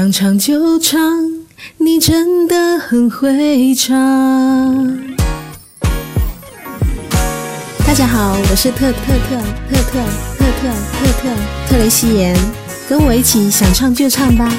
想唱就唱你真的很会唱。大家好我是特特特特特特特特特特雷西颜跟我一起想唱就唱吧